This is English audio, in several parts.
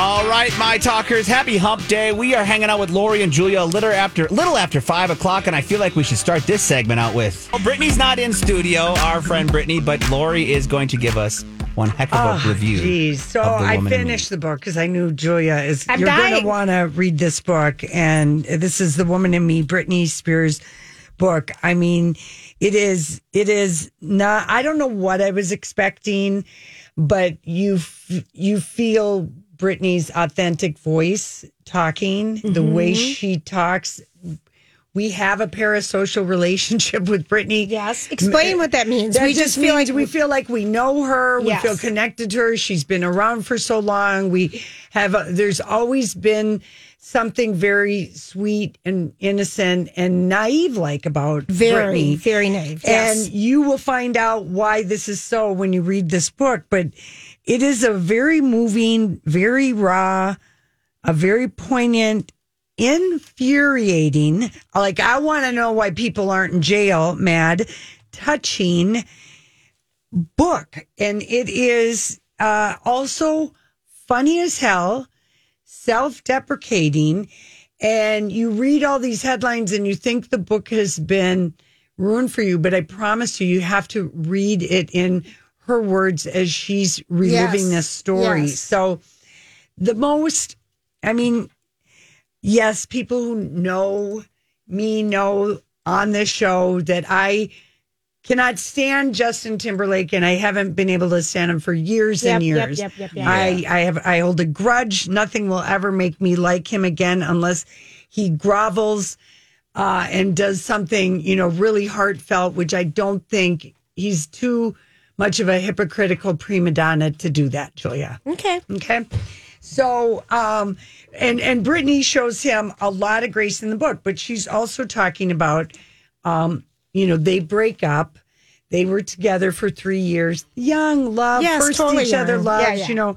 All right, my talkers, happy hump day. We are hanging out with Lori and Julia a little after little after five o'clock, and I feel like we should start this segment out with well, Brittany's not in studio, our friend Brittany, but Lori is going to give us one heck of a Oh, review. Geez. So of The I Woman finished the book because I knew Julia is. I'm you're going to want to read this book, and this is the Woman in Me, Britney Spears book. I mean, it is. It is not. I don't know what I was expecting, but you f- you feel Britney's authentic voice talking, the way Mm-hmm. she talks. We have a parasocial relationship with Britney. Yes. Explain what that means. That we just, just feel like we feel like we know her. We feel connected to her. She's been around for so long. We have. A, there's always been something very sweet and innocent and naive like about very, Britney. very naive. Yes. And you will find out why this is so when you read this book. But it is a very moving, very raw, a very poignant, infuriating. Like, I want to know why people aren't in jail, mad, touching book. And it is uh, also funny as hell, self deprecating. And you read all these headlines and you think the book has been ruined for you. But I promise you, you have to read it in her words as she's reliving Yes. this story. Yes. So, the most, I mean, yes, people who know me know on this show that I cannot stand Justin Timberlake, and I haven't been able to stand him for years and Yep, yep, years. yep, yep. I, I have I hold a grudge. Nothing will ever make me like him again unless he grovels uh, and does something, you know, really heartfelt, which I don't think he's too much of a hypocritical prima donna to do that, Julia. okay. Okay. So, um, and and Britney shows him a lot of grace in the book, but she's also talking about, um, you know, they break up. They were together for three years, young love, Yes, first totally each other young. loves, Yeah, yeah. you know.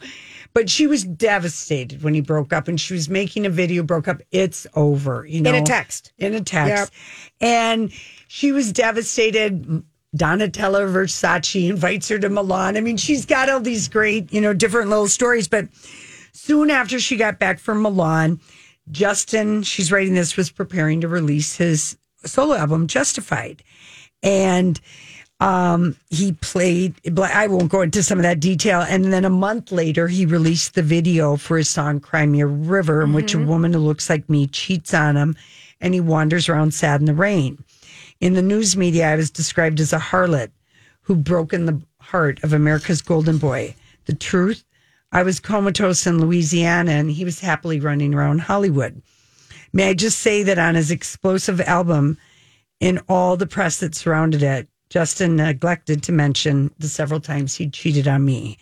But she was devastated when he broke up, and she was making a video. Broke up. It's over. You know, In a text. in a text. And she was devastated. Donatella Versace invites her to Milan. I mean, she's got all these great, you know, different little stories. But soon after she got back from Milan, Justin, she's writing this, was preparing to release his solo album, Justified. And um, he played, I won't go into some of that detail. And then a month later, he released the video for his song Cry Me a River, in which a woman who looks like me cheats on him and he wanders around sad in the rain. In the news media, I was described as a harlot who broken the heart of America's golden boy. The truth, I was comatose in Louisiana and he was happily running around Hollywood. May I just say that on his explosive album, in all the press that surrounded it, Justin neglected to mention the several times he cheated on me.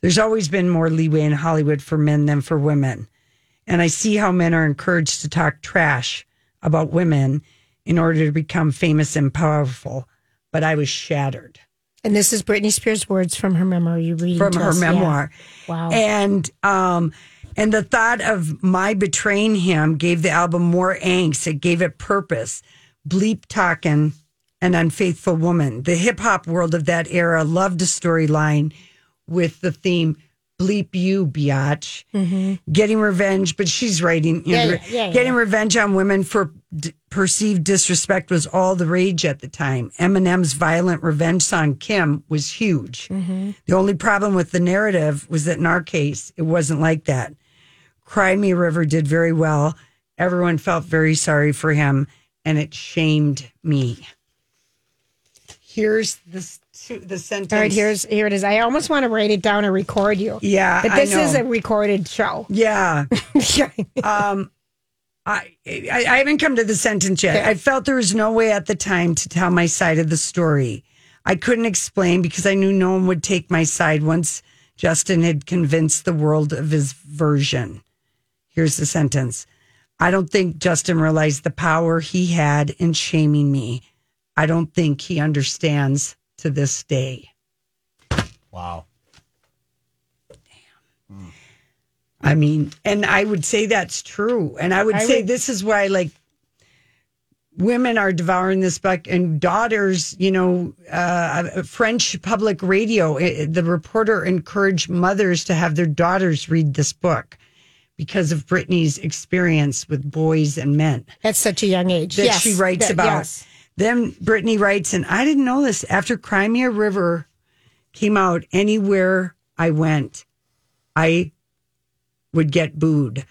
There's always been more leeway in Hollywood for men than for women. And I see how men are encouraged to talk trash about women in order to become famous and powerful. But I was shattered And this is Britney Spears' words from her memoir. You read from her memoir. Wow. And um and the thought of my betraying him gave the album more angst. It gave it purpose. Bleep talking an unfaithful woman. The hip hop world of that era loved a storyline with the theme bleep you, biatch. Getting revenge, but she's writing, you know, Mm-hmm. Yeah, yeah, yeah, getting yeah. revenge on women for d- perceived disrespect was all the rage at the time. Eminem's violent revenge song, Kim, was huge. Mm-hmm. The only problem with the narrative was that in our case, it wasn't like that. Cry Me River did very well. Everyone felt very sorry for him, and it shamed me. Here's the, s- the sentence. All right, here's here it is. I almost want to write it down and record you. Yeah, but this is a recorded show. Yeah. Um, I, I I haven't come to the sentence yet. I felt there was no way at the time to tell my side of the story. I couldn't explain because I knew no one would take my side once Justin had convinced the world of his version. Here's the sentence. I don't think Justin realized the power he had in shaming me. I don't think he understands to this day. Wow. Damn. I mean, and I would say that's true. And I would I say would- this is why, like, women are devouring this book, and daughters, you know, uh, French public radio, the reporter encouraged mothers to have their daughters read this book because of Britney's experience with boys and men At such a young age. that yes, she writes that- about. yes. Then Britney writes, and I didn't know this after Cry Me a River came out, anywhere I went, I would get booed.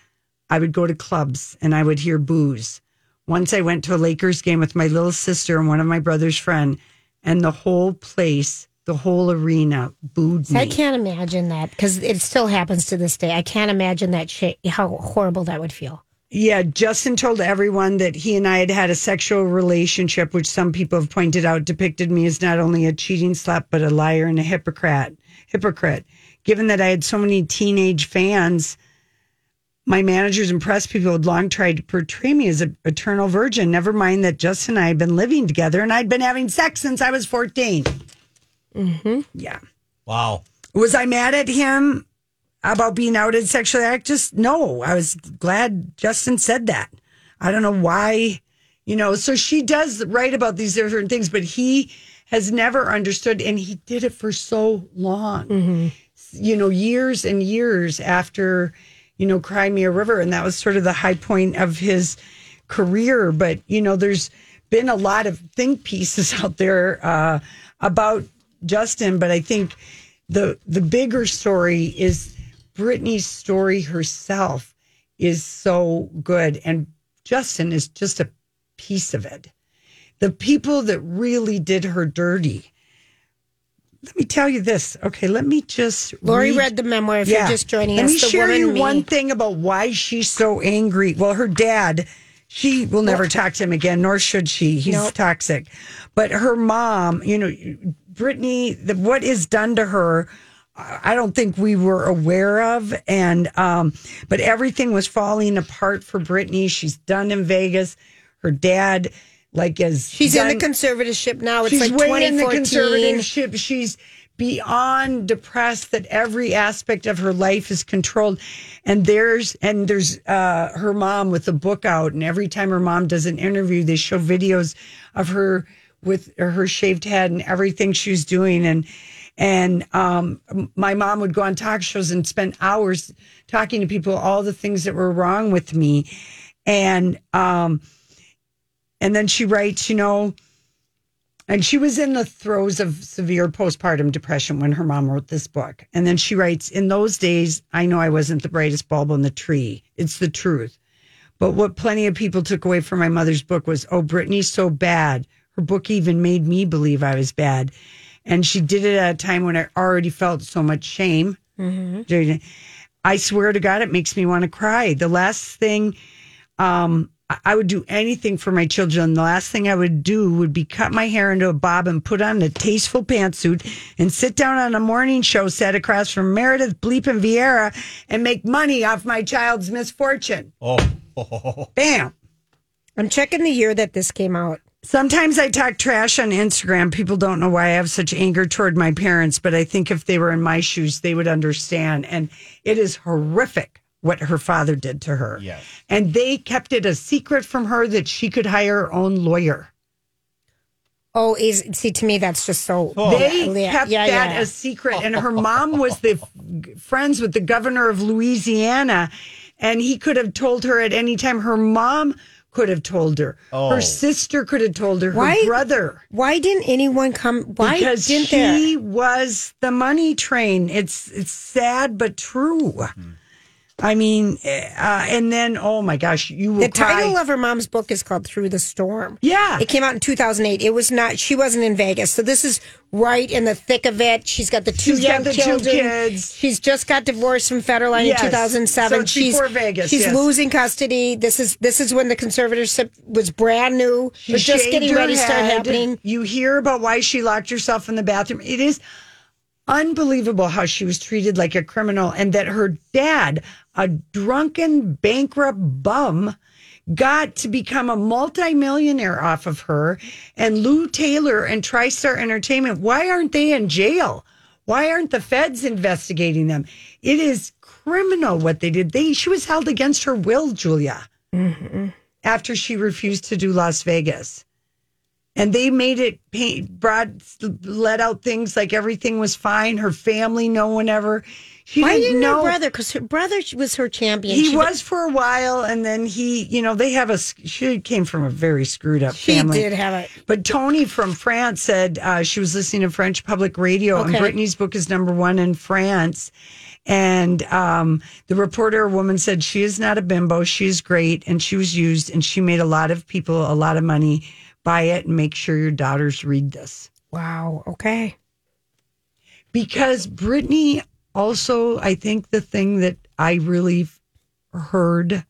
I would go to clubs and I would hear boos. Once I went to a Lakers game with my little sister and one of my brother's friend, and the whole place, the whole arena booed me. I can't imagine that because it still happens to this day. I can't imagine that shit, how horrible that would feel. Yeah, Justin told everyone that he and I had had a sexual relationship, which some people have pointed out depicted me as not only a cheating slut but a liar and a hypocrite. Hypocrite. Given that I had so many teenage fans, my managers and press people had long tried to portray me as an eternal virgin. Never mind that Justin and I had been living together and I'd been having sex since I was 14. Mm-hmm. Yeah. Wow. Was I mad at him about being outed sexually? I just no. I was glad Justin said that. I don't know why, you know. So she does write about these different things, but he has never understood, and he did it for so long. You know, years and years after, you know, Cry Me a River, and that was sort of the high point of his career. But you know, there's been a lot of think pieces out there uh, about Justin, but I think the the bigger story is Britney's story herself is so good, and Justin is just a piece of it. The people that really did her dirty. Let me tell you this. Okay, let me just. Lori read- read the memoir. If you're just joining Let us, let me the share you me. one thing about why she's so angry. Well, her dad, she will never talk to him again, nor should she. He's Nope. toxic. But her mom, you know, Britney, the, what is done to her, I don't think we were aware of. And, um, but everything was falling apart for Britney. She's done in Vegas. Her dad, like, is She's in done- the conservatorship now. It's She's like way in the 2014. conservatorship. She's beyond depressed that every aspect of her life is controlled. And there's and there's uh, her mom with the book out, and every time her mom does an interview, they show videos of her with her shaved head and everything she's doing. And and um, my mom would go on talk shows and spend hours talking to people all the things that were wrong with me. And um, and then she writes, you know, and she was in the throes of severe postpartum depression when her mom wrote this book. And then she writes, In those days, I know I wasn't the brightest bulb on the tree. It's the truth. But what plenty of people took away from my mother's book was, Oh, Britney's so bad. Her book even made me believe I was bad. And she did it at a time when I already felt so much shame. I swear to God, it makes me want to cry. The last thing um, I- I would do anything for my children. The last thing I would do would be cut my hair into a bob and put on a tasteful pantsuit and sit down on a morning show set across from Meredith Bleep and Vieira and make money off my child's misfortune. Oh. Bam. I'm checking the year that this came out. Sometimes I talk trash on Instagram. People don't know why I have such anger toward my parents, but I think if they were in my shoes, they would understand. And it is horrific what her father did to her. Yes. And they kept it a secret from her that she could hire her own lawyer. Oh, is see to me that's just so. Oh. They yeah, kept yeah, that yeah. a secret, and her mom was the f- friends with the governor of Louisiana, and he could have told her at any time. Her mom could have told her. Oh. Her sister could have told her. Her Why- brother. Why didn't anyone come? Why because didn't he there? was the money train. It's it's sad but true. Hmm. I mean, uh, and then oh my gosh, you will The cry. title of her mom's book is called Through the Storm. Yeah. It came out in 2008. It was not, she wasn't in Vegas. So this is right in the thick of it. She's got the 2 She's young the two children. kids. She's just got divorced from Federline Yes. in 2007. So she's before Vegas, She's yes. losing custody. This is this is when the conservatorship was brand new. She was just getting ready to start happening. You hear about why she locked herself in the bathroom. It is unbelievable how she was treated like a criminal and that her dad, a drunken, bankrupt bum, got to become a multimillionaire off of her. And Lou Taylor and TriStar Entertainment, why aren't they in jail? Why aren't the feds investigating them? It is criminal what they did. They she was held against her will, Julia, mm-hmm. after she refused to do Las Vegas and they made it paint brought let out things like everything was fine her family no one ever she Why didn't didn't know her brother? Because her brother was her champion. he She- was for a while and then he you know they have a she came from a very screwed up She family did have it. but Tony from France said uh, she was listening to French public radio, and Okay. Britney's book is number one in France. And um, the reporter woman said she is not a bimbo. She is great, and she was used, and she made a lot of people a lot of money. Buy it and make sure your daughters read this Wow. Okay. because Britney also, I think the thing that I really heard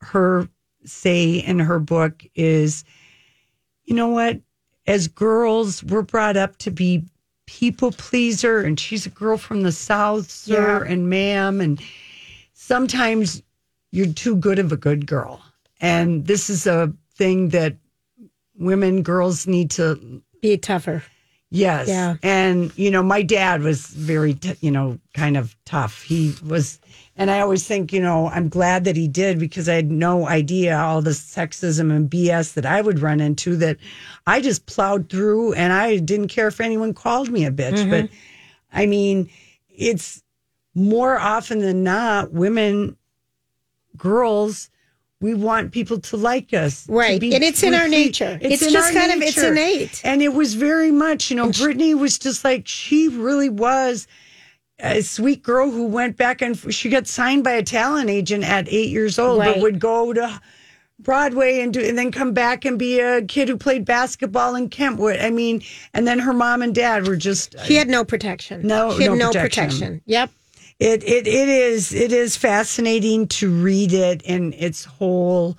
her say in her book is, you know what? As girls, we're brought up to be people pleaser, and she's a girl from the South, sir Yeah. and ma'am, and sometimes you're too good of a good girl. And this is a thing that women, girls need to Be tougher. Yes. Yeah. And, you know, my dad was very, t- you know, kind of tough. He was, and I always think, you know, I'm glad that he did because I had no idea all the sexism and BS that I would run into that I just plowed through and I didn't care if anyone called me a bitch. Mm-hmm. But I mean, it's more often than not, women, girls, we want people to like us. Right. be- And it's in our nature. It's in just kind of- it's innate. And it was very much, you know, Britney was just like, she really was a sweet girl who went back and she got signed by a talent agent at eight years old, Right. but would go to Broadway and do, and then come back and be a kid who played basketball in Kentwood. I mean, and then her mom and dad were just, She had uh, no protection. No- she had no no, protection. protection. Yep. It, it, it is, it is fascinating to read it in its whole,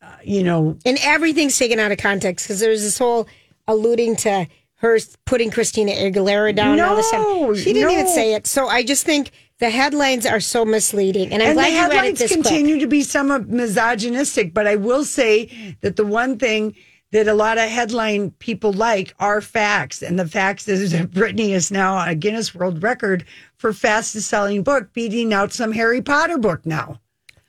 uh, you know, And everything's taken out of context because there's this whole alluding to her putting Christina Aguilera down and all this No, stuff. She didn't even say it. So I just think the headlines are so misleading. And I'm and the glad you read it headlines this quick. continue to be somewhat misogynistic, but I will say that the one thing that a lot of headline people like are facts. And the facts is that Britney is now a Guinness World Record for fastest selling book, beating out some Harry Potter book now.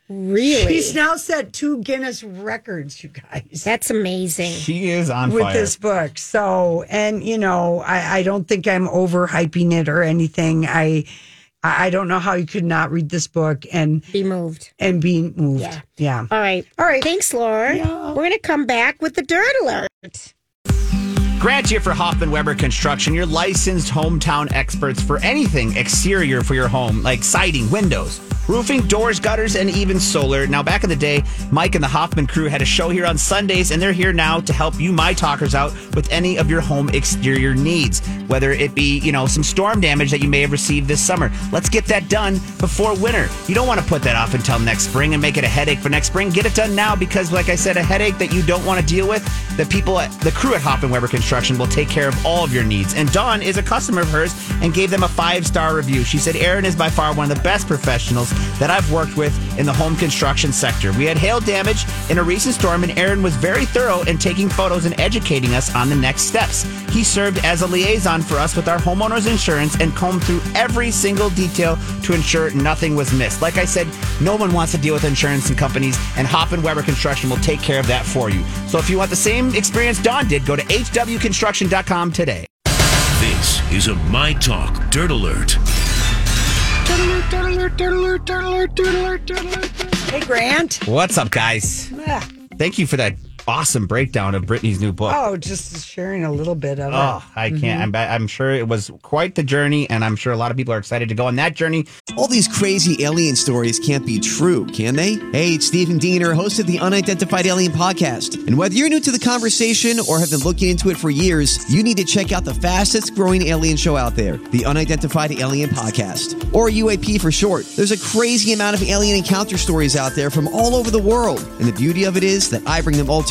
Really? She's now set two Guinness records, you guys. That's amazing. She is on with fire. this book. So, and you know, I, I don't think I'm overhyping it or anything. I, I I don't know how you could not read this book and Be moved. and be moved. Yeah. Yeah. All right. All right. Thanks, Laura. We're going to come back with the dirt alert. Grant here for Hoffman Weber Construction, your licensed hometown experts for anything exterior for your home, like siding, windows, roofing, doors, gutters, and even solar. Now, back in the day, Mike and the Hoffman crew had a show here on Sundays, and they're here now to help you, my talkers, out with any of your home exterior needs, whether it be, you know, some storm damage that you may have received this summer. Let's get that done before winter. You don't want to put that off until next spring and make it a headache for next spring. Get it done now because, like I said, a headache that you don't want to deal with, the people at the crew at Hoffman Weber Construction will take care of all of your needs. And Dawn is a customer of hers and gave them a five star review. She said, Aaron is by far one of the best professionals that I've worked with in the home construction sector. We had hail damage in a recent storm, and Aaron was very thorough in taking photos and educating us on the next steps. He served as a liaison for us with our homeowners insurance and combed through every single detail to ensure nothing was missed. Like I said, no one wants to deal with insurance and companies, and Hoffman Weber Construction will take care of that for you. So if you want the same experience Don did, go to hwconstruction.com today. This is a My Talk Dirt Alert. Hey, Grant. What's up, guys? Ah. Thank you for that awesome breakdown of Britney's new book. Oh, just sharing a little bit of it. Oh, I can't. Mm-hmm. I'm, I'm sure it was quite the journey, and I'm sure a lot of people are excited to go on that journey. All these crazy alien stories can't be true, can they? Hey, it's Stephen Diener, host of the Unidentified Alien Podcast. And whether you're new to the conversation or have been looking into it for years, you need to check out the fastest growing alien show out there, the Unidentified Alien Podcast, or UAP for short. There's a crazy amount of alien encounter stories out there from all over the world. And the beauty of it is that I bring them all to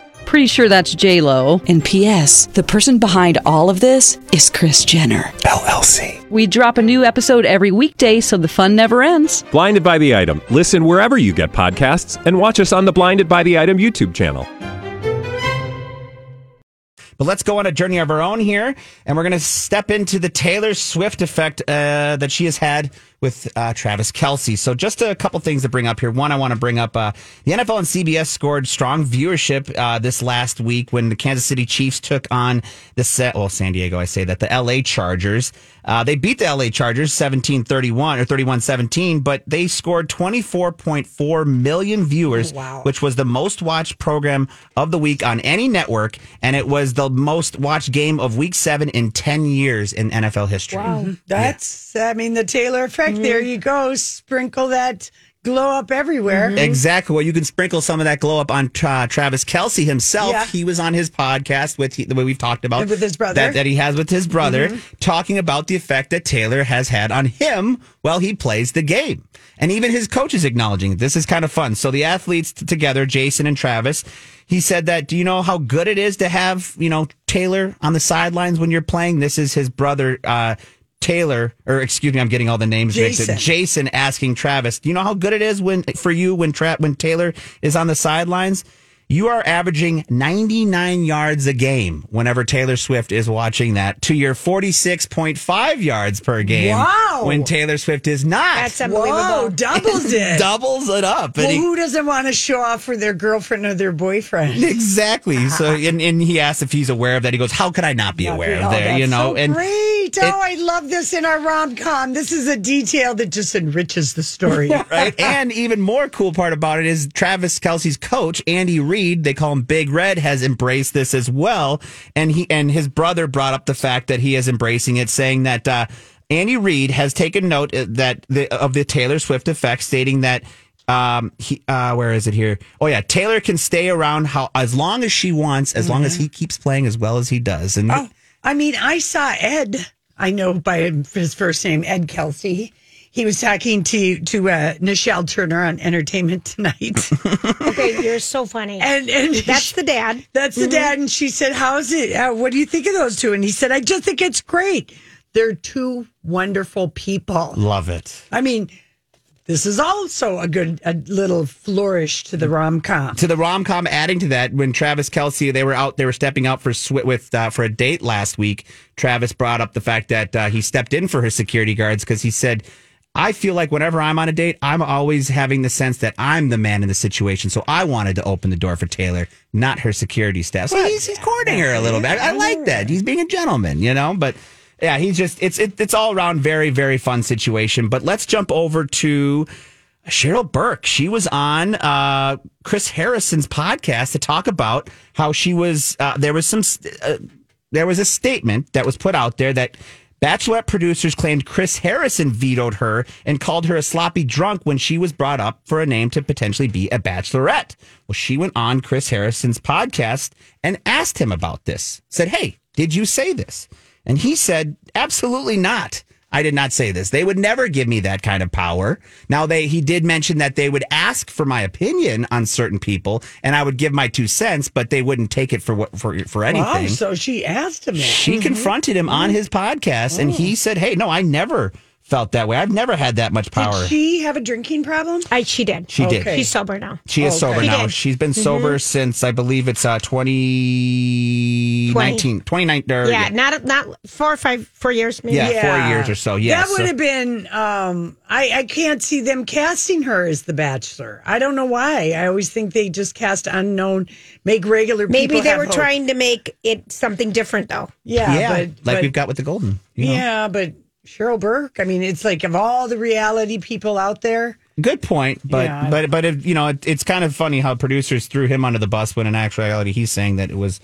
Pretty sure that's J Lo. And P.S. The person behind all of this is Kris Jenner LLC. We drop a new episode every weekday, so the fun never ends. Blinded by the item. Listen wherever you get podcasts, and watch us on the Blinded by the Item YouTube channel. But let's go on a journey of our own here, and we're going to step into the Taylor Swift effect uh, that she has had with uh, Travis Kelce. So, just a couple things to bring up here. One, I want to bring up uh, the NFL and CBS scored strong viewership uh, this last week when the Kansas City Chiefs took on the set, well, San Diego, I say that, the LA Chargers. Uh, they beat the LA Chargers 17 31 or 31 17, but they scored 24.4 million viewers, which was the most watched program of the week on any network. And it was the most watched game of week seven in 10 years in NFL history. Wow. That's, I mean, the Taylor effect. There you go. Sprinkle that glow up everywhere. Exactly. Well, you can sprinkle some of that glow up on uh, Travis Kelce himself. Yeah. He was on his podcast with the way we've talked about with his brother. that, that he has with his brother, talking about the effect that Taylor has had on him while he plays the game, and even his coach is acknowledging this is kind of fun. So the athletes t- together, Jason and Travis. He said that. Do you know how good it is to have you know Taylor on the sidelines when you're playing? This is his brother. Uh, Taylor, or excuse me, I'm getting all the names mixed. Jason. up. Jason asking Travis, "Do you know how good it is when for you when Tra- when Taylor is on the sidelines? You are averaging 99 yards a game whenever Taylor Swift is watching that to your 46.5 yards per game Wow. when Taylor Swift is not. That's unbelievable. Whoa, doubles it. doubles it up. And well, he- who doesn't want to show off for their girlfriend or their boyfriend? exactly. So and, and he asked if he's aware of that. He goes, "How could I not be aware of that?" You know, so and great. Oh, I love this in our rom com. This is a detail that just enriches the story. right? and even more cool part about it is Travis Kelce's coach, Andy Reid, they call him Big Red, has embraced this as well. And he and his brother brought up the fact that he is embracing it, saying that uh, Andy Reid has taken note uh, that the, of the Taylor Swift effect, stating that. Um, he, uh, where is it here? Oh yeah, Taylor can stay around how as long as she wants, as long as he keeps playing as well as he does. And Oh, I mean, I saw Ed. I know by his first name, Ed Kelce. He was talking to to uh, Nichelle Turner on Entertainment Tonight, Okay, you're so funny. and and That's the dad. That's the dad. And she said, How's it? Uh, what do you think of those two? And he said, I just think it's great. They're two wonderful people. love it. I mean, this is also a good, a little flourish to the rom com. to the rom com. Adding to that, when Travis Kelce they were out, they were stepping out for with uh, for a date last week. Travis brought up the fact that uh, he stepped in for his security guards because he said. I feel like whenever I'm on a date, I'm always having the sense that I'm the man in the situation. So I wanted to open the door for Taylor, not her security staff. So he's, he's courting her a little bit. I, I like that. He's being a gentleman, you know. But yeah, he's just it's it, it's all around very very fun situation. But let's jump over to Cheryl Burke. She was on uh, Chris Harrison's podcast to talk about how she was. Uh, there was some. Uh, there was a statement that was put out there that Bachelorette producers claimed Chris Harrison vetoed her and called her a sloppy drunk when she was brought up for a name to potentially be a bachelorette. Well, she went on Chris Harrison's podcast and asked him about this. Said, Hey, did you say this? And he said, Absolutely not. I did not say this. They would never give me that kind of power. Now they he did mention that they would ask for my opinion on certain people and I would give my two cents, but they wouldn't take it for what for for anything. Wow, so she asked him. that. She mm-hmm. confronted him on his podcast and he oh. said, Hey, no, I never felt that way. I've never had that much power. Did she have a drinking problem? I, she did. She did. Okay. She's sober now. She is Okay. sober She now. did. She's been sober since I believe it's uh 2019 29 or, Yeah, not not four or five, four years maybe. Yeah. four years or so, yeah, that would have been. Um, I I can't see them casting her as the Bachelor. I don't know why. I always think they just cast unknown, make regular. Maybe people they have were hope. trying to make it something different though. Yeah, yeah, but, like but- we've got with the golden. you know. Yeah, but Cheryl Burke. I mean, it's like of all the reality people out there. Good point, but Yeah. but but if, you know it, it's kind of funny how producers threw him under the bus when in actuality he's saying that it was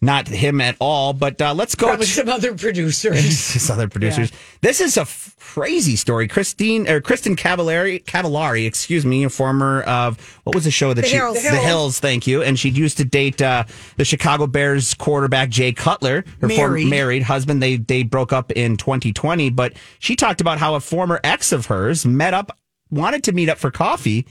not him at all. But uh, let's go Probably to some other producers. his other producers. This is a f- crazy story. Christine or Kristin Cavallari, Cavallari, excuse me, a former of what was the show that The she Hills. the The Hills. Hills. Thank you, and she used to date uh, the Chicago Bears quarterback Jay Cutler, her former Married. married husband. They they broke up in 2020, but she talked about how a former ex of hers met up, wanted to meet up for coffee.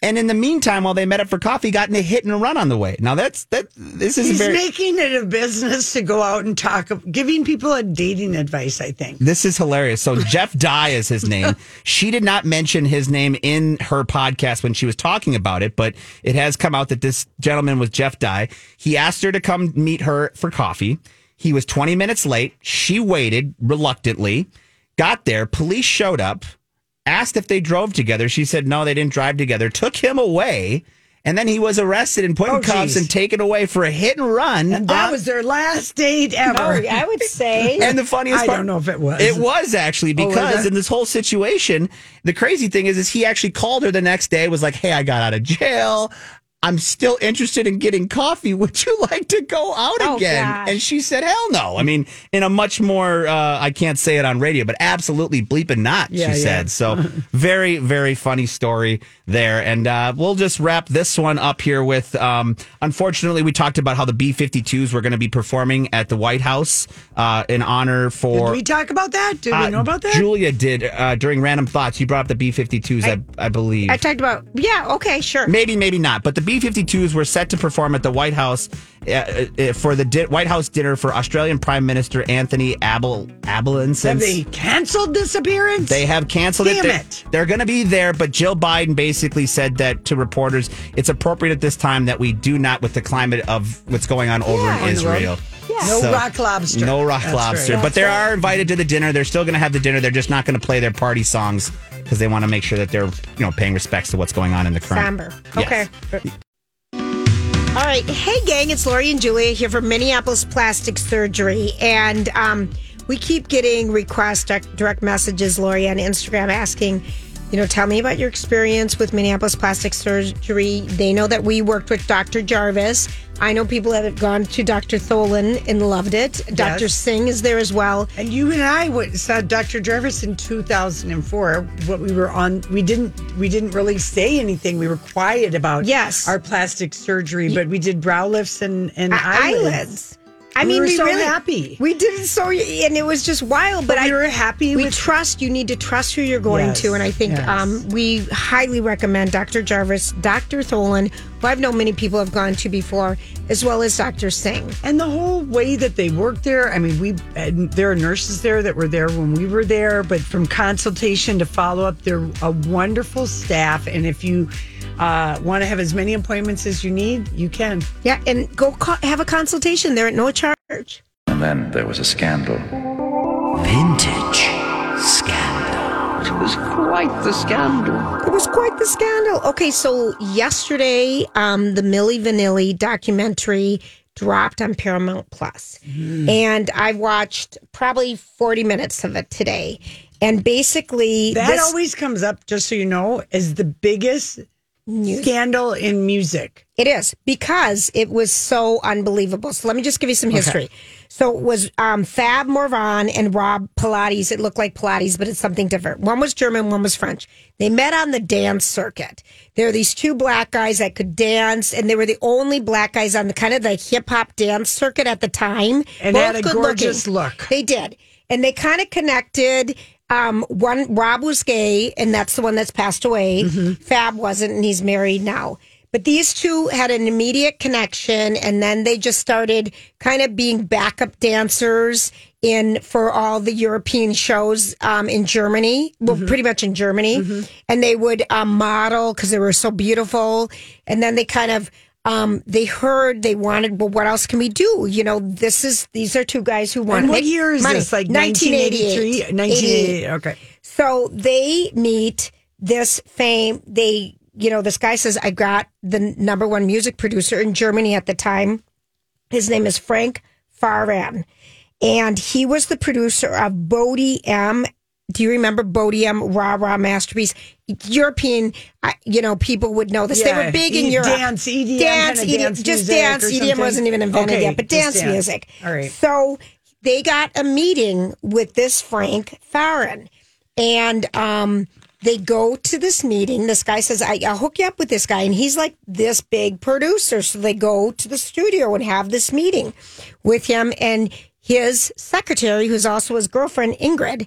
And in the meantime, while they met up for coffee, got in a hit and a run on the way. Now that's that. This is He's very. making it a business to go out and talk, giving people a dating advice. I think. This is hilarious. So Jeff Dye is his name. She did not mention his name in her podcast when she was talking about it, but it has come out that this gentleman was Jeff Dye. He asked her to come meet her for coffee. He was 20 minutes late. She waited reluctantly, got there. Police showed up, asked if they drove together. She said no, they didn't drive together. Took him away. And then he was arrested and put in Oh, cuffs geez. and taken away for a hit and run. And that on- was their last date ever. Oh, I would say. and the funniest I part, don't know if it was. It was actually Oh, because it? in this whole situation, the crazy thing is, is he actually called her the next day. Was like, "Hey, I got out of jail. I'm still interested in getting coffee. Would you like to go out Oh, again?" gosh. And she said, "Hell no." I mean, in a much more, uh, I can't say it on radio, but absolutely bleeping not. Yeah, she yeah. said. So very, very funny story there. And uh, we'll just wrap this one up here with. Um, unfortunately, we talked about how the B-52s were going to be performing at the White House uh, in honor for. Did we talk about that? Did we Uh, know about that? Julia did uh, during Random Thoughts. You brought up the B 52s, I, I, believe. I talked about yeah, okay, sure. maybe, maybe not. But the B 52s were set to perform at the White House uh, uh, for the di- White House dinner for Australian Prime Minister Anthony Abel Abelin. Have they canceled this appearance? they have canceled Damn it. They're, it. they're going to be there, but Jill Biden basically said that to reporters, it's appropriate at this time that we do not, with the climate of what's going on over Yeah. in On the road. Israel. No rock lobster. No rock That's lobster. right. But they are invited to the dinner. They're still going to have the dinner. They're just not going to play their party songs because they want to make sure that they're, you know, paying respects to what's going on in the current. Somber. Yes. Okay. All right. Hey, gang, it's Lori and Julia here from Minneapolis Plastic Surgery. And um, we keep getting requests, direct, direct messages, Lori, on Instagram asking, you know, tell me about your experience with Minneapolis Plastic Surgery. They know that we worked with Dr. Jarvis. I know people that have gone to Dr. Tholen and loved it. Dr. Yes. Singh is there as well. And you and I went, saw Dr. Jarvis in 2004. What we were on, we didn't, we didn't really say anything. We were quiet about Yes. our plastic surgery, but we did brow lifts and and eyelids. eyelids. I We mean, were we so really, happy. We did it so, and it was just wild. But, But we I, were happy We with- trust. You need to trust who you're going Yes, to, and I think yes. um, we highly recommend Dr. Jarvis, Dr. Tholen, who I've known many people have gone to before, as well as Dr. Singh. And the whole way that they work there, I mean, we and there are nurses there that were there when we were there, but from consultation to follow up, they're a wonderful staff. And if you uh, want to have as many appointments as you need, you can. Yeah, and go co- have a consultation there at no charge. And then there was a scandal. Vintage scandal. It was quite the scandal. It was quite the scandal. Okay, so yesterday, um, the Milli Vanilli documentary dropped on Paramount Plus. and I watched probably forty minutes of it today. And basically, That this- always comes up, just so you know, is the biggest scandal in music. It is because it was so unbelievable. So let me just give you some history. So it was um, Fab Morvan and Rob Pilatus. It looked like Pilates, but it's something different. One was German, one was French. They met on the dance circuit. There are these two black guys that could dance, and they were the only black guys on the kind of the hip hop dance circuit at the time. And Both had a gorgeous look. They did. And they kind of connected. Um, one Rob was gay, and that's the one that's passed away. Mm-hmm. Fab wasn't, and he's married now. But these two had an immediate connection, and then they just started kind of being backup dancers in for all the European shows um, in Germany. Well, Mm-hmm. pretty much in Germany, and they would um, model because they were so beautiful. And then they kind of um, they heard they wanted. Well, what else can we do? You know, this is these are two guys who want And what year is money. this? Like 1988. 1983? 1988. Okay. So they meet this fame. They, you know, this guy says, I got the number one music producer in Germany at the time. His name is Frank Farian. And he was the producer of Boney M. Do you remember Boney M. Rah Rah Masterpiece? European, you know, people would know this. they were big in E- Europe. dance, EDM, dance, kinda EDM, dance just dance. EDM wasn't even invented Okay, yet, but dance, dance. music. All right. So they got a meeting with this Frank Farian, and um, they go to this meeting. This guy says, I, "I'll hook you up with this guy," and he's like this big producer. So they go to the studio and have this meeting with him and his secretary, who's also his girlfriend Ingrid.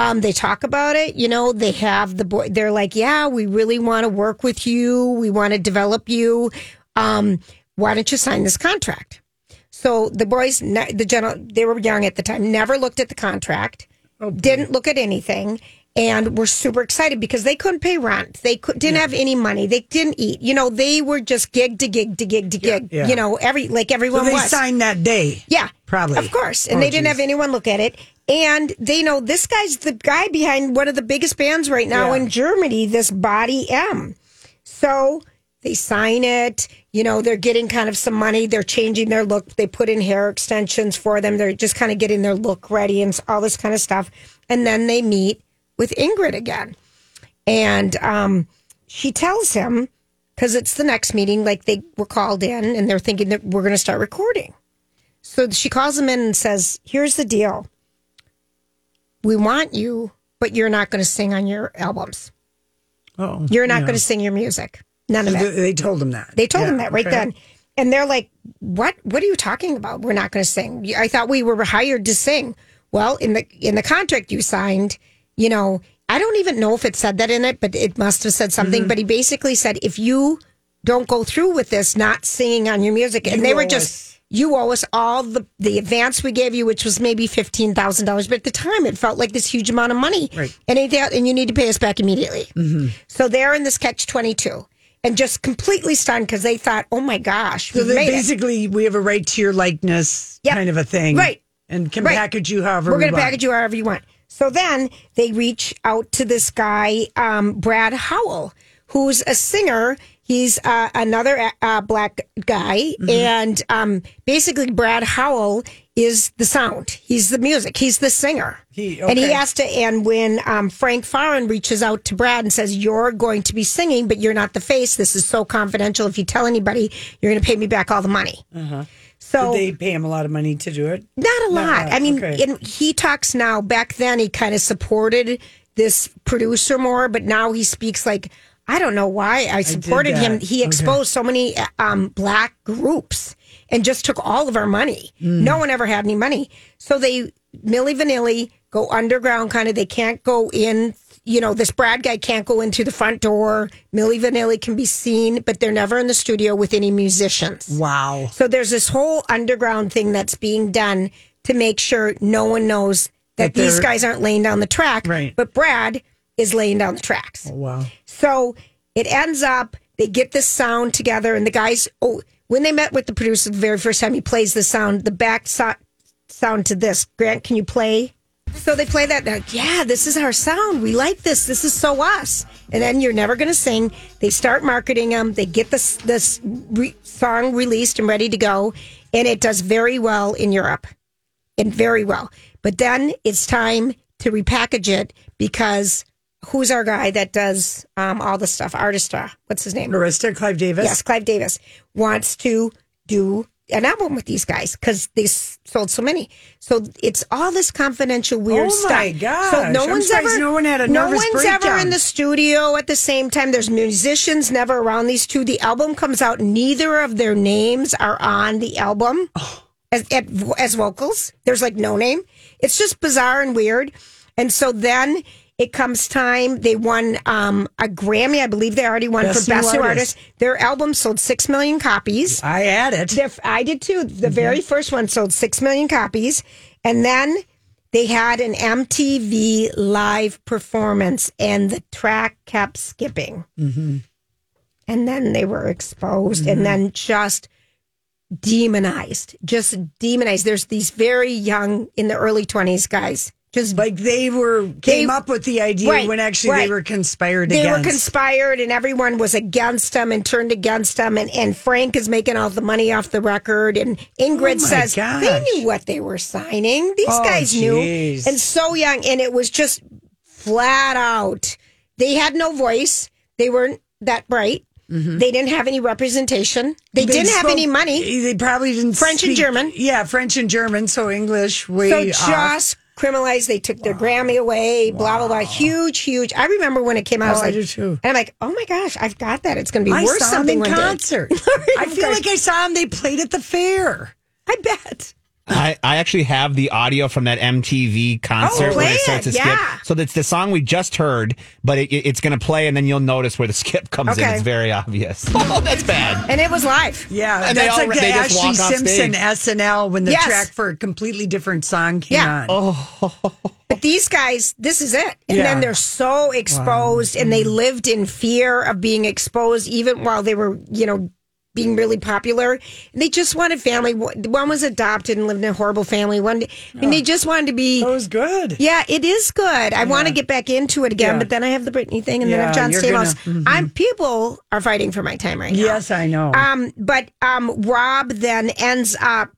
Um, they talk about it. You know, they have the boy. They're like, "Yeah, we really want to work with you. We want to develop you. Um, why don't you sign this contract?" So the boys, the general, they were young at the time, never looked at the contract, oh, didn't look at anything, and were super excited because they couldn't pay rent. They could, didn't have any money. They didn't eat. You know, they were just gig to gig to gig to gig. yeah. You know, every like So everyone they was. signed that day. Yeah, Probably. of course. And Oh, they didn't have anyone look at it. And they know this guy's the guy behind one of the biggest bands right now Yeah. in Germany, this Boney M. So they sign it. You know, they're getting kind of some money. They're changing their look. They put in hair extensions for them. They're just kind of getting their look ready and all this kind of stuff. And then they meet with Ingrid again. And um, she tells him, because it's the next meeting, like they were called in and they're thinking that we're going to start recording. So she calls him in and says, Here's the deal. We want you, but you're not going to sing on your albums. Oh, You're not yeah. going to sing your music. None So of it. they told him that. They told Yeah, him that right okay. then. And they're like, "What? What are you talking about? We're not going to sing. I thought we were hired to sing." Well, in the in the contract you signed, you know, I don't even know if it said that in it, but it must have said Mm-hmm. something. But he basically said, "If you don't go through with this, not singing on your music," and You they were just. You owe us all the the advance we gave you, which was maybe fifteen thousand dollars, but at the time it felt like this huge amount of money, Right. and it, and you need to pay us back immediately. So they're in this catch twenty two, and just completely stunned because they thought, "Oh my gosh, So made it." basically, we have a right to your likeness Yep. kind of a thing. Right. And can Right. package you however We're we going to package you however you want. So then they reach out to this guy, um, Brad Howell, who's a singer. He's uh, another uh, black guy, Mm-hmm. and um, basically Brad Howell is the sound. He's the music. He's the singer. He- And he has to. And when um, Frank Farian reaches out to Brad and says, "You're going to be singing, but you're not the face. This is so confidential. If you tell anybody, you're going to pay me back all the money." So Did they pay him a lot of money to do it? not a Not lot. lot, I mean, okay. he talks now. Back then, he kind of supported this producer more, but now he speaks like I don't know why I supported him. that. He Okay. exposed so many um, black groups and just took all of our money. Mm. No one ever had any money, so they Milli Vanilli go underground. Kind of, they can't go in. You know, this Brad guy can't go into the front door. Milli Vanilli can be seen, but they're never in the studio with any musicians. Wow. So there's this whole underground thing that's being done to make sure no one knows that, That these guys aren't laying down the track. Right. But Brad is laying down the tracks. Oh, wow. So it ends up they get this sound together, and the guys. Oh, when they met with the producer the very first time, he plays the sound, the back so- sound to this. Grant, can you play? So they play that. like, yeah, this is our sound. We like this. This is so us. And then you're never going to sing. They start marketing them. They get this this re- song released and ready to go, and it does very well in Europe, and very well. But then it's time to repackage it because who's our guy that does um, all the stuff? Artistra. What's his name? Arista, Clive Davis. Yes, Clive Davis wants to do an album with these guys because they s- sold so many. So it's all this confidential weird Oh, stuff. my gosh. So no I'm one's ever no one had a no one's ever in the studio at the same time. There's musicians never around these two. The album comes out. Neither of their names are on the album Oh. as, at, as vocals. There's like no name. It's just bizarre and weird. And so then it comes time. They won um, a Grammy. I believe they already won Best for Best New Artist. Artist. Their album sold six million copies. I had it. Their- I did too. The very first one sold six million copies, and then they had an MTV live performance, and the track kept skipping. Mm-hmm. And then they were exposed, and then just demonized, just demonized. There's these very young in the early twenties guys, just Like they were came They- up with the idea Right, when actually right. they were conspired they against. were conspired and everyone was against them and turned against them and, and frank is making all the money off the record and ingrid Oh says gosh. they knew what they were signing these Oh, guys knew and so young and it was just flat out they had no voice they weren't that bright mm-hmm. they didn't have any representation they, didn't have any money They probably didn't French and German. Yeah, French and German. So English way so off. Criminalized they took their grammy away blah blah blah huge huge i remember when it came out i was Oh, I do too. and i'm like oh my gosh i've got that it's going to be I worth something them in one concert. I feel like I saw them. They played at the fair. I bet. I, I actually have the audio from that MTV concert Oh, where it starts it, to skip. yeah. So that's the song we just heard, but it, it- it's going to play, and then you'll notice where the skip comes in. It's very obvious. Oh, that's bad. And it was live. Yeah, And they that's all- like the they just Ashley walk off Simpson stage. SNL when the Yes. track for a completely different song came Yeah. on. Oh. But these guys, this is it. And Yeah. then they're so exposed and they lived in fear of being exposed even while they were, you know, being really popular. And they just wanted family. One was adopted and lived in a horrible family. One, I mean, they just wanted to be. That was good. Yeah, it is good. I want to get back into it again, Yeah. but then I have the Britney thing and then I have John Stamos. gonna- mhm. I'm people are fighting for my time right now. Yes, I know. Um, but um, Rob then ends up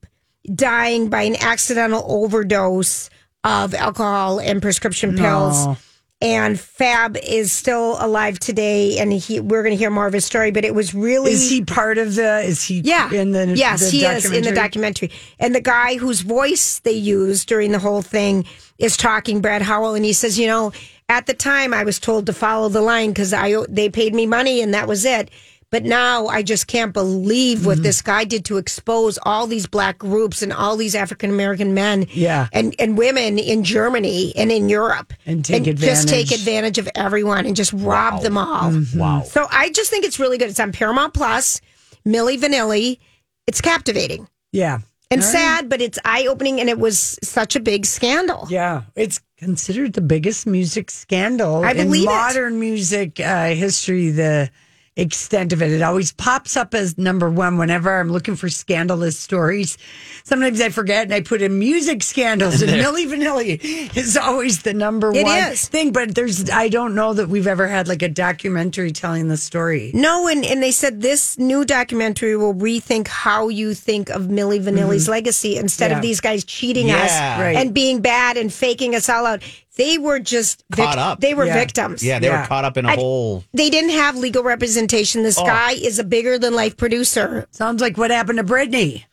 dying by an accidental overdose of alcohol and prescription pills. No. And Fab is still alive today, and he we're going to hear more of his story. But it was really Is he part of the? Is he? yeah. In the yes, the he is in the documentary? And the guy whose voice they used during the whole thing is talking Brad Howell, and he says, you know, at the time I was told to follow the line because I they paid me money and that was it. But now I just can't believe what Mm-hmm. this guy did to expose all these black groups and all these African American men Yeah. and, and women in Germany and in Europe. And take advantage just take advantage. advantage of everyone and just rob them all. Mm-hmm. Wow. So I just think it's really good. It's on Paramount Plus, Milli Vanilli. It's captivating Yeah. and All right. sad, but it's eye opening and it was such a big scandal. Yeah, it's considered the biggest music scandal I in believe it. modern music uh, history. The extent of it, it always pops up as number one whenever I'm looking for scandalous stories. Sometimes I forget and I put in music scandals, and Milli Vanilli is always the number It one is. thing. But there's, I don't know that we've ever had like a documentary telling the story. No, and, and they said this new documentary will rethink how you think of Milli Vanilli's legacy instead Mm-hmm. Yeah. of these guys cheating Yeah. us Right. and being bad and faking us all out. They were just vic- Caught up. They were Yeah. victims. Yeah, they Yeah. were caught up in a I- whole. They didn't have legal representation. This oh. guy is a bigger than life producer. Sounds like what happened to Britney.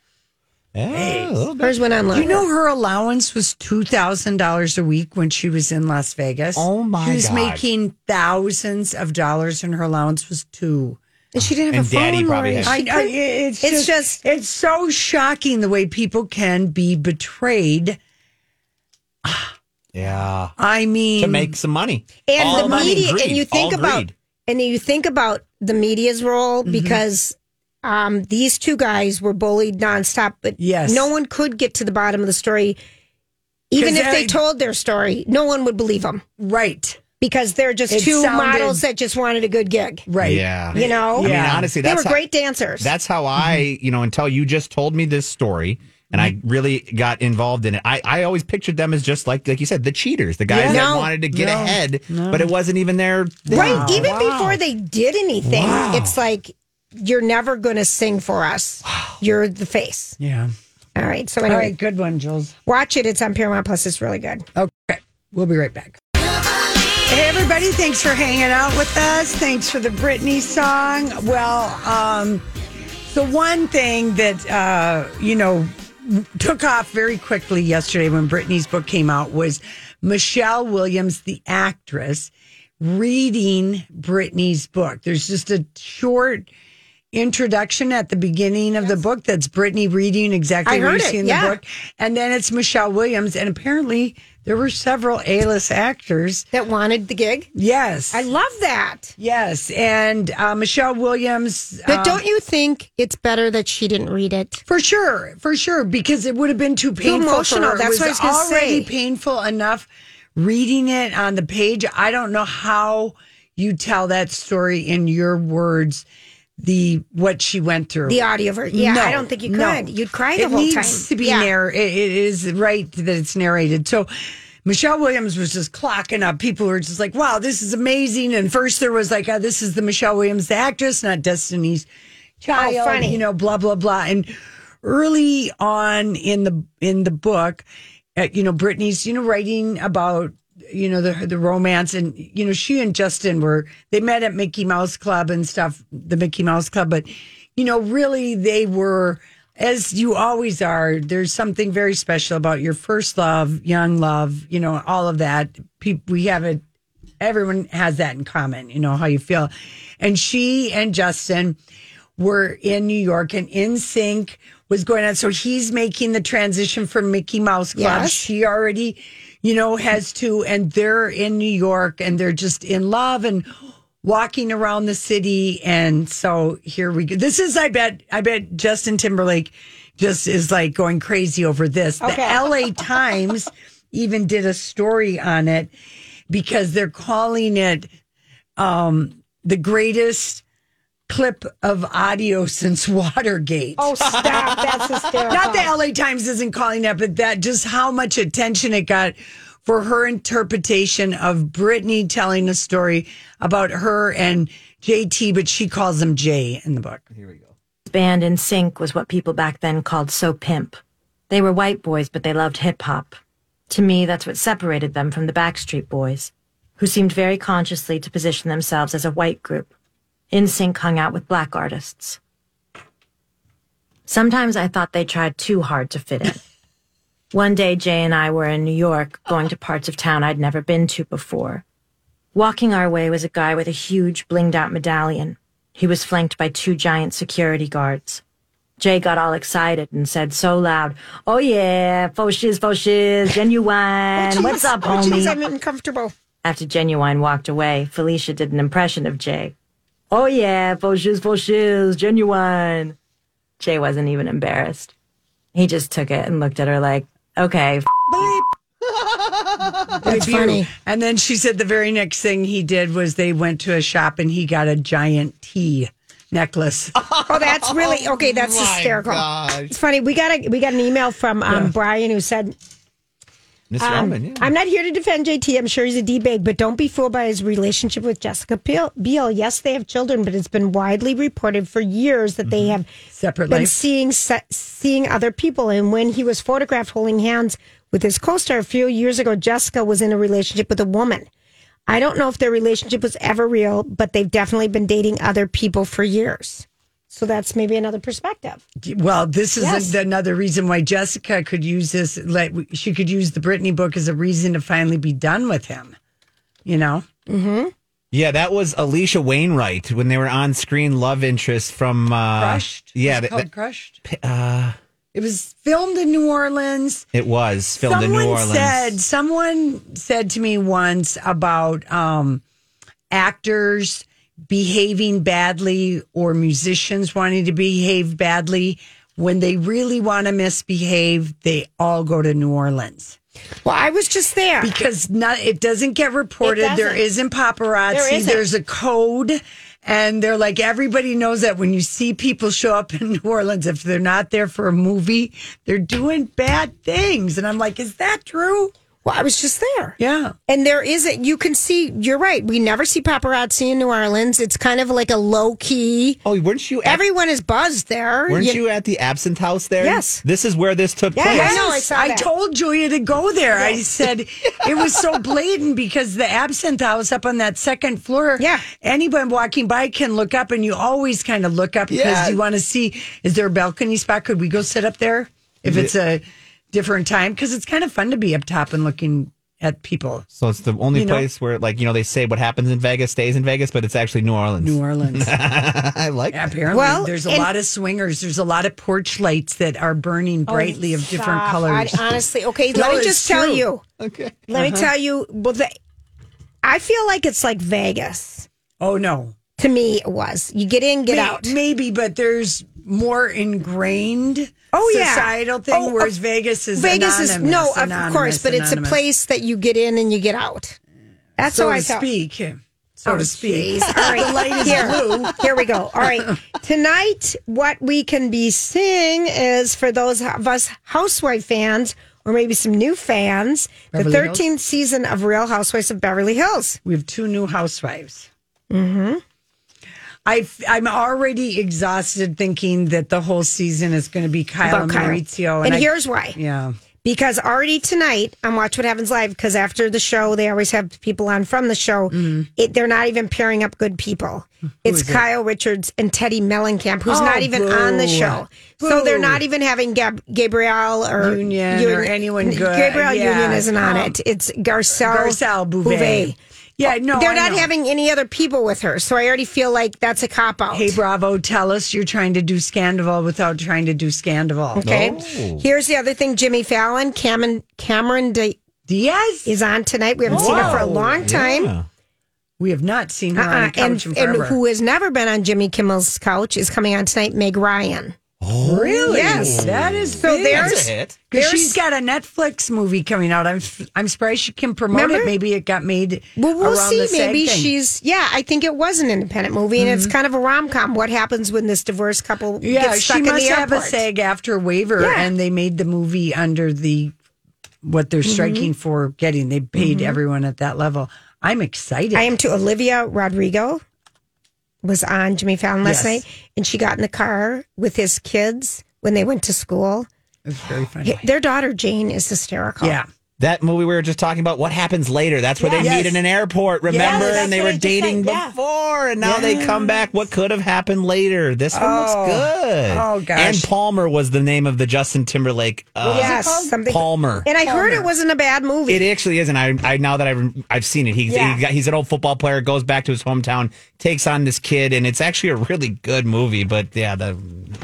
Yeah, a little bit. Hers went on Do you know her allowance was two thousand dollars a week when she was in Las Vegas? Oh, my She was God. making thousands of dollars, and her allowance was two. And she didn't have And a phone. Daddy probably Lori. had- I, I, it's, it's just, just it's so shocking the way people can be betrayed. Yeah. I mean, To make some money. and All the money, media greed, and you think all about greed. and you think about the media's role Mm-hmm. because um, these two guys were bullied nonstop, but Yes. no one could get to the bottom of the story. Even if they I- told their story, no one would believe them right, because they're just It two sounded- models that just wanted a good gig. right, Yeah. You know, I mean, Yeah. honestly, they were how- great dancers. That's how I, you know, until you just told me this story and I really got involved in it. I, I always pictured them as just like, like you said, the cheaters, the guys Yeah. that No. wanted to get No. ahead, but it wasn't even their. right. Even Wow. before they did anything, Wow. it's like you're never going to sing for us. You're the face. yeah. All right. So All anyway, right, good one, Jules. watch it. It's on Paramount Plus. It's really good. Okay, we'll be right back. Hey, everybody, thanks for hanging out with us. Thanks for the Britney song. Well, um, So one thing that uh, you know took off very quickly yesterday when Britney's book came out was Michelle Williams, the actress, reading Britney's book. There's just a short introduction at the beginning of the book that's Britney reading exactly what you see in yeah. the book. And then it's Michelle Williams. And apparently there were several A-list actors. That wanted the gig. Yes. I love that. yes. And uh, Michelle Williams. But um, don't you think it's better that she didn't read it? For sure, for sure, because it would have been too painful. for emotional, her. that's it what I was already say. painful enough reading it on the page. I don't know how you tell that story in your words. The what she went through, The audio version. Yeah, No, I don't think you no. could. You'd cry the it whole needs time. to be Yeah. narr- it- it is right that it's narrated. So Michelle Williams was just clocking up. People were just like, "Wow, this is amazing!" And first there was like, oh, "This is the Michelle Williams, the actress, not Destiny's Child." Oh, funny. You know, blah blah blah. And early on in the in the book, uh, you know, Britney's you know writing about you know the the romance and you know she and Justin were they met at Mickey Mouse Club and stuff, the Mickey Mouse Club, but you know really they were as you always are. There's something very special about your first love, young love, you know, all of that. We have it. Everyone has that in common. You know how you feel, and she and Justin were in New York and NSYNC was going on. So he's making the transition from Mickey Mouse Club. Yes. She already, you know, has to, and they're in New York and they're just in love and walking around the city. And so here we go. This is, I bet, I bet Justin Timberlake just is like going crazy over this. The LA Times even did a story on it because they're calling it um, the greatest clip of audio since Watergate. Oh, stop. That's hysterical. Not the LA Times isn't calling that, but that just how much attention it got for her interpretation of Britney telling a story about her and JT, but she calls him Jay in the book. Here we go. band NSYNC was what people back then called so pimp. They were white boys, but they loved hip hop. To me, that's what separated them from the Backstreet Boys, who seemed very consciously to position themselves as a white group. NSYNC hung out with black artists. Sometimes I thought they tried too hard to fit in. One day, Jay and I were in New York, going to parts of town I'd never been to before. Walking our way was a guy with a huge blinged out medallion. He was flanked by two giant security guards. Jay got all excited and said so loud, Oh yeah, faux shiz, faux shiz, Ginuwine. What's up, Oh, jeez, I'm homie? uncomfortable. After Ginuwine walked away, Felicia did an impression of Jay. Oh yeah, faux shiz, faux shiz, Ginuwine. Jay wasn't even embarrassed. He just took it and looked at her like, okay, f- That's funny. And then she said the very next thing he did was they went to a shop and he got a giant tea necklace. Oh, that's really okay. That's my hysterical. gosh. It's funny. We got a we got an email from um, Brian who said, Miss um, yeah. "I'm not here to defend JT. I'm sure he's a d bag, but don't be fooled by his relationship with Jessica Biel. Yes, they have children, but it's been widely reported for years that they have Separate been life. seeing se- seeing other people. And when he was photographed holding hands with his co-star a few years ago, Jessica was in a relationship with a woman." I don't know if their relationship was ever real, but they've definitely been dating other people for years. So that's maybe another perspective. Well, this is Yes. another reason why Jessica could use this. Like she could use the Britney book as a reason to finally be done with him. You know, Yeah, that was Alisha Wainwright when they were on screen love interest from uh, crushed. Yeah, It's that- called that- crushed. uh, It was filmed in New Orleans. it was filmed someone in New Orleans. said someone said to me once about um, actors behaving badly or musicians wanting to behave badly when they really want to misbehave they all go to new orleans Well, I was just there. because not it doesn't get reported It there doesn't. isn't paparazzi There isn't. there's a code and they're like everybody knows that when you see people show up in New Orleans if they're not there for a movie they're doing bad things and I'm like is that true Well, I was just there. Yeah. And there is a, you can see, you're right. We never see paparazzi in New Orleans. It's kind of like a low key. Oh, weren't you? At, Everyone is buzzed there. weren't You- you at the Absinthe House there? Yes. This is where this took Yeah, place. I know, I saw that. told Julia to go there. I said it was so blatant because the absinthe house up on that second floor. Yeah. Anyone walking by can look up, and you always kind of look up because Yeah. you want to see is there a balcony spot? Could we go sit up there if it's a different time? Because it's kind of fun to be up top and looking at people. So it's the only You know? place where, like, you know, they say what happens in Vegas stays in Vegas, but it's actually New Orleans. New Orleans. I like that. Apparently, Well, there's a lot of swingers. There's a lot of porch lights that are burning oh, brightly of different Stop. colors. I- honestly, okay, No, let me just tell true. you. Okay. Let me uh-huh. tell you. Well, the, I feel like it's like Vegas. oh no, To me, it was. You get in, get May- out. Maybe, but there's more ingrained Oh, yeah. societal thing, Oh, whereas of- Vegas is Vegas is anonymous, no, of anonymous, course, but it's a place that you get in and you get out. That's so how I speak. So Oh, to speak. jeez. All right, the light is here, blue. Here we go. All right, tonight, what we can be seeing is for those of us housewife fans, or maybe some new fans, Beverly the Hills? 13th season of Real Housewives of Beverly Hills. We have two new housewives. Mm-hmm. I, I'm already exhausted thinking that the whole season is going to be Kyle About and Kyle. Mauricio. And I- here's why. yeah. Because already tonight on Watch What Happens Live, because after the show, they always have people on from the show. It, they're not even pairing up good people. It's? Kyle Richards and Teddi Mellencamp, who's Oh, not even on the boo. show. So they're Boo. not even having Gab- Gabrielle or Union or anyone good. Gabrielle Yeah. Union isn't on Um, it. It's Garcelle, Garcelle Beauvais. Yeah, no, they're I not know. having any other people with her. So I already feel like that's a cop out. Hey, Bravo, tell us you're trying to do Scandoval without trying to do Scandoval. Okay. Oh. Here's the other thing: Jimmy Fallon, Cameron Cameron Di- Diaz is on tonight. We haven't seen her for a long time. Yeah. We have not seen her on Uh-uh. a couch and, in and forever. who has never been on Jimmy Kimmel's couch is coming on tonight. Meg Ryan. Really? Yes. that is So big. there's- That's a hit. Because There's- she's got a Netflix movie coming out. I'm I'm surprised she can promote Remember? it. Maybe it got made. Well, we'll around see. the SAG Maybe thing. Mm-hmm. she's yeah. I think it was an independent movie, and it's kind of a rom com. What happens when this divorced couple Yeah, gets stuck she in must the have a airport? SAG after waiver, Yeah. and they made the movie under the what they're striking for getting. They paid everyone at that level. I'm excited. I am to Olivia Rodrigo was on Jimmy Fallon last Yes. night, and she got in the car with his kids when they went to school. It's very funny. Their daughter Jane is hysterical. Yeah. That movie we were just talking about, what happens later? That's where they Yes. meet in an airport, remember? that's and they were dating said, yeah. before, and now they come back. What could have happened later? This one Oh. looks good. Oh, gosh. And Palmer was the name of the Justin Timberlake. Uh, yes, something. Palmer. And I heard it wasn't a bad movie. It actually is, and I, I now that I've I've seen it, he's Yeah. he got, he's an old football player, goes back to his hometown, takes on this kid, and it's actually a really good movie. But yeah, the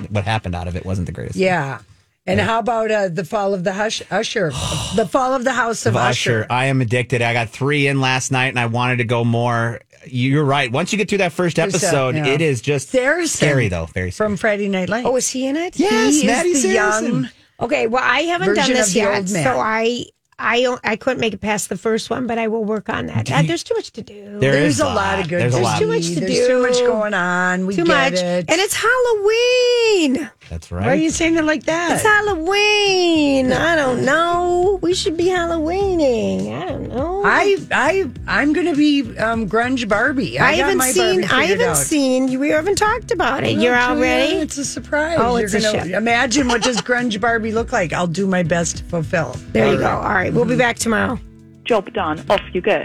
what happened out of it wasn't the greatest. Yeah. And how about uh, the fall of the hush, Usher? the fall of the House of, of Usher. Usher. I am addicted. I got three in last night, and I wanted to go more. You're right. Once you get through that first First, episode, yeah. it is just Saracen. scary, though. Very scary. From Friday Night Lights. oh, is he in it? Yes, he Maddie is the Saracen. young. Okay, well, I haven't done this yet, so I I don't, I couldn't make it past the first one, but I will work on that. Uh, there's too much to do. There There's a lot of good. There's a TV. lot. too much to do. There's do. too much going on. We too get much, it. and it's Halloween. That's right. Why are you saying it like that? It's Halloween. I don't know. We should be Halloweening. I don't know. I I I'm gonna be um, grunge Barbie. I, I haven't my seen. I haven't out. seen. You we haven't talked about it. You're Oh, all Julia, ready. It's a surprise. Oh, You're it's a gonna imagine what does grunge Barbie look like. I'll do my best to fulfill. There you go. All right, we'll be back tomorrow. Job done. Off you go.